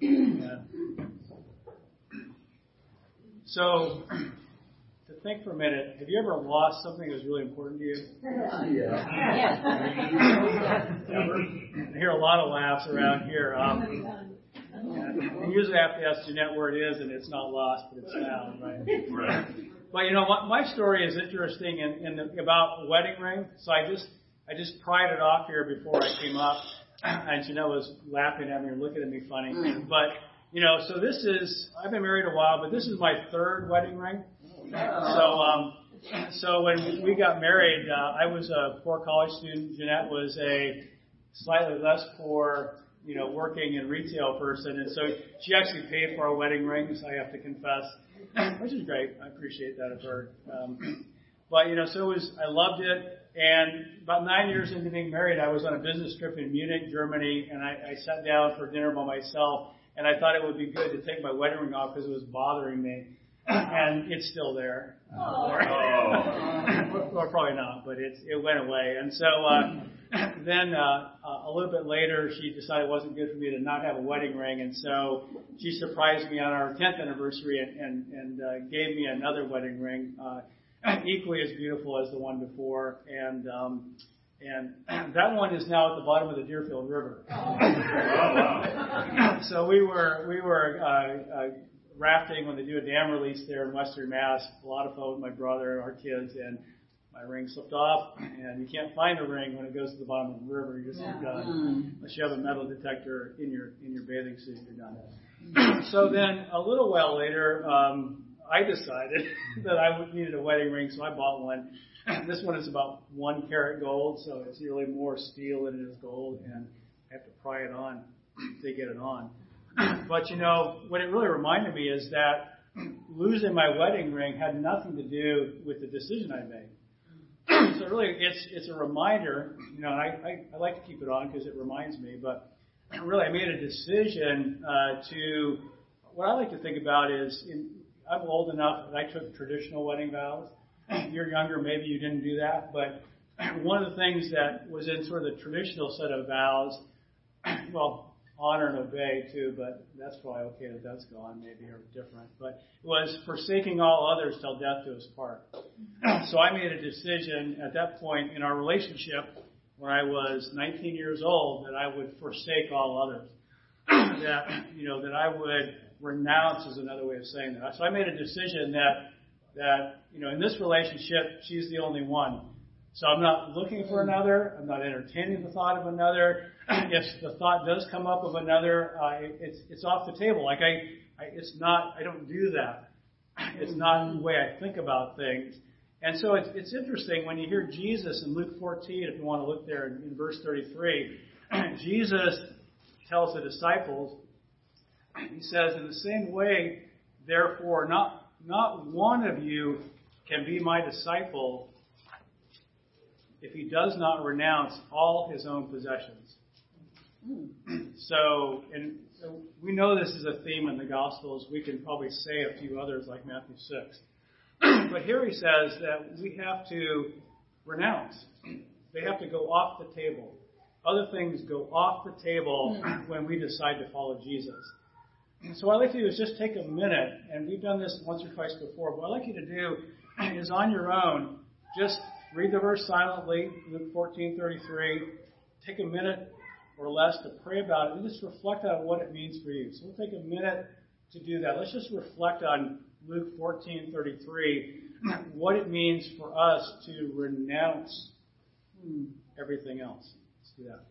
Yeah. So, to think for a minute, have you ever lost something that was really important to you? Yeah. Ever? I hear a lot of laughs around here. Um, and usually I have to ask Jeanette where it is, and it's not lost, but it's found, right? Right. But you know, my, my story is interesting in, in the, about wedding ring. So I just I just pried it off here before I came up, and Jeanette was laughing at me and looking at me funny. But you know, so this is I've been married a while, but this is my third wedding ring. So um, so when we got married, uh, I was a poor college student. Jeanette was a slightly less poor, you know, working in retail person, and so she actually paid for our wedding rings. I have to confess, which is great. I appreciate that of her. Um, but you know, so it was. I loved it. And about nine years into being married, I was on a business trip in Munich, Germany, and I, I sat down for dinner by myself. And I thought it would be good to take my wedding ring off because it was bothering me. And it's still there. Uh, or, or probably not, but it's, it went away. And so uh, then uh, a little bit later, she decided it wasn't good for me to not have a wedding ring. And so she surprised me on our 10th anniversary and, and, and uh, gave me another wedding ring, uh, equally as beautiful as the one before. And um, and that one is now at the bottom of the Deerfield River. so we were we were uh, uh, rafting when they do a dam release there in Western Mass. A lot of fun with my brother, and our kids, and my ring slipped off. And you can't find a ring when it goes to the bottom of the river. You're just yeah. done. Unless you have a metal detector in your in your bathing suit, you're done. so then a little while later. Um, I decided that I needed a wedding ring, so I bought one. This one is about one carat gold, so it's really more steel than it is gold, and I have to pry it on to get it on. But you know, what it really reminded me is that losing my wedding ring had nothing to do with the decision I made. so really, it's it's a reminder. You know, I I, I like to keep it on because it reminds me. But really, I made a decision uh, to. What I like to think about is in, I'm old enough that I took traditional wedding vows. You're younger, maybe you didn't do that, but one of the things that was in sort of the traditional set of vows, well, honor and obey too, but that's probably okay that that's gone, maybe or different. But it was forsaking all others till death do us part. so I made a decision at that point in our relationship when I was 19 years old that I would forsake all others. that you know that I would renounce is another way of saying that. So I made a decision that that you know in this relationship she's the only one. So I'm not looking for another. I'm not entertaining the thought of another. if the thought does come up of another, uh, it's it's off the table. Like I, I, it's not. I don't do that. It's not the way I think about things. And so it's, it's interesting when you hear Jesus in Luke 14, if you want to look there in, in verse 33, Jesus tells the disciples, he says, in the same way, therefore, not, not one of you can be my disciple if he does not renounce all his own possessions. So, and we know this is a theme in the Gospels. We can probably say a few others like Matthew 6. but here he says that we have to renounce. They have to go off the table. Other things go off the table hmm. when we decide to follow Jesus. So what I'd like to do is just take a minute, and we've done this once or twice before, what I'd like you to do is on your own, just read the verse silently, Luke 14:33. Take a minute or less to pray about it, and just reflect on what it means for you. So we'll take a minute to do that. Let's just reflect on Luke 14:33, what it means for us to renounce everything else. Let's do that.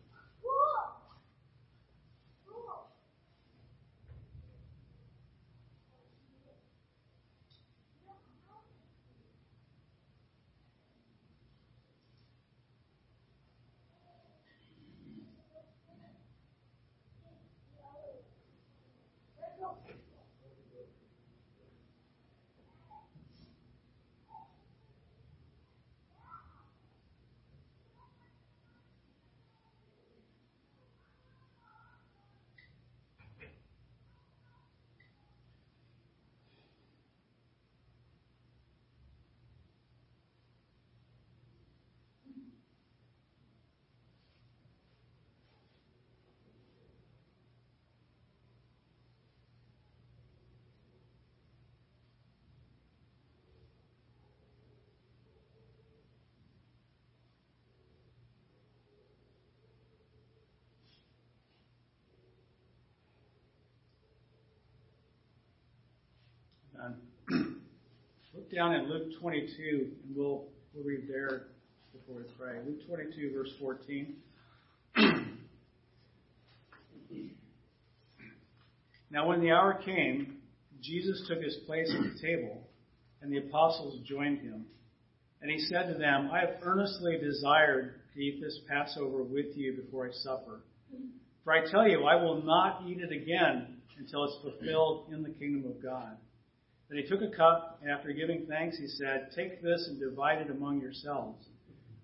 Um, look down at Luke 22, and we'll, we'll read there before we pray. Luke 22, verse 14. now, when the hour came, Jesus took his place at the table, and the apostles joined him. And he said to them, I have earnestly desired to eat this Passover with you before I suffer. For I tell you, I will not eat it again until it's fulfilled in the kingdom of God. Then he took a cup, and after giving thanks, he said, Take this and divide it among yourselves.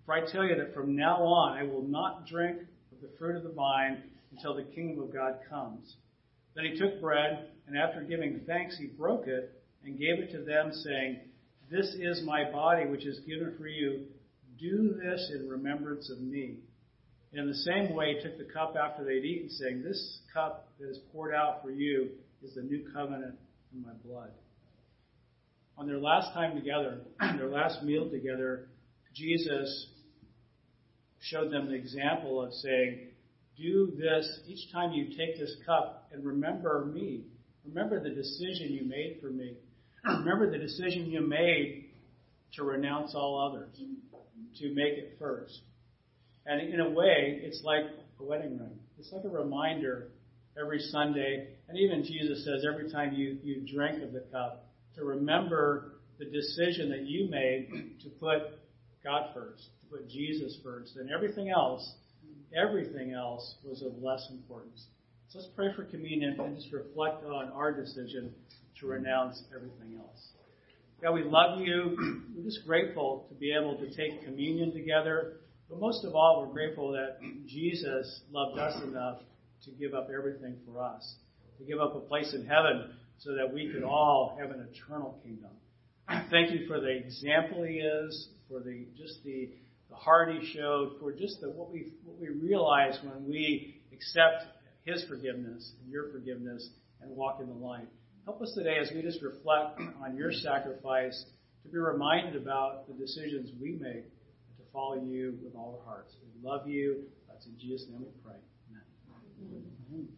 For I tell you that from now on I will not drink of the fruit of the vine until the kingdom of God comes. Then he took bread, and after giving thanks, he broke it and gave it to them, saying, This is my body, which is given for you. Do this in remembrance of me. And in the same way, he took the cup after they'd eaten, saying, This cup that is poured out for you is the new covenant in my blood. On their last time together, their last meal together, Jesus showed them the example of saying, Do this each time you take this cup and remember me. Remember the decision you made for me. remember the decision you made to renounce all others, to make it first. And in a way, it's like a wedding ring. It's like a reminder every Sunday, and even Jesus says every time you, you drink of the cup, to remember the decision that you made to put God first, to put Jesus first, and everything else, everything else was of less importance. So let's pray for communion and just reflect on our decision to renounce everything else. God, we love you. We're just grateful to be able to take communion together. But most of all, we're grateful that Jesus loved us enough to give up everything for us, to give up a place in heaven so that we could all have an eternal kingdom. Thank you for the example he is, for the just the, the heart he showed, for just the, what we what we realize when we accept his forgiveness and your forgiveness and walk in the light. Help us today as we just reflect on your sacrifice to be reminded about the decisions we make to follow you with all our hearts. We love you. That's in Jesus' name we pray. Amen.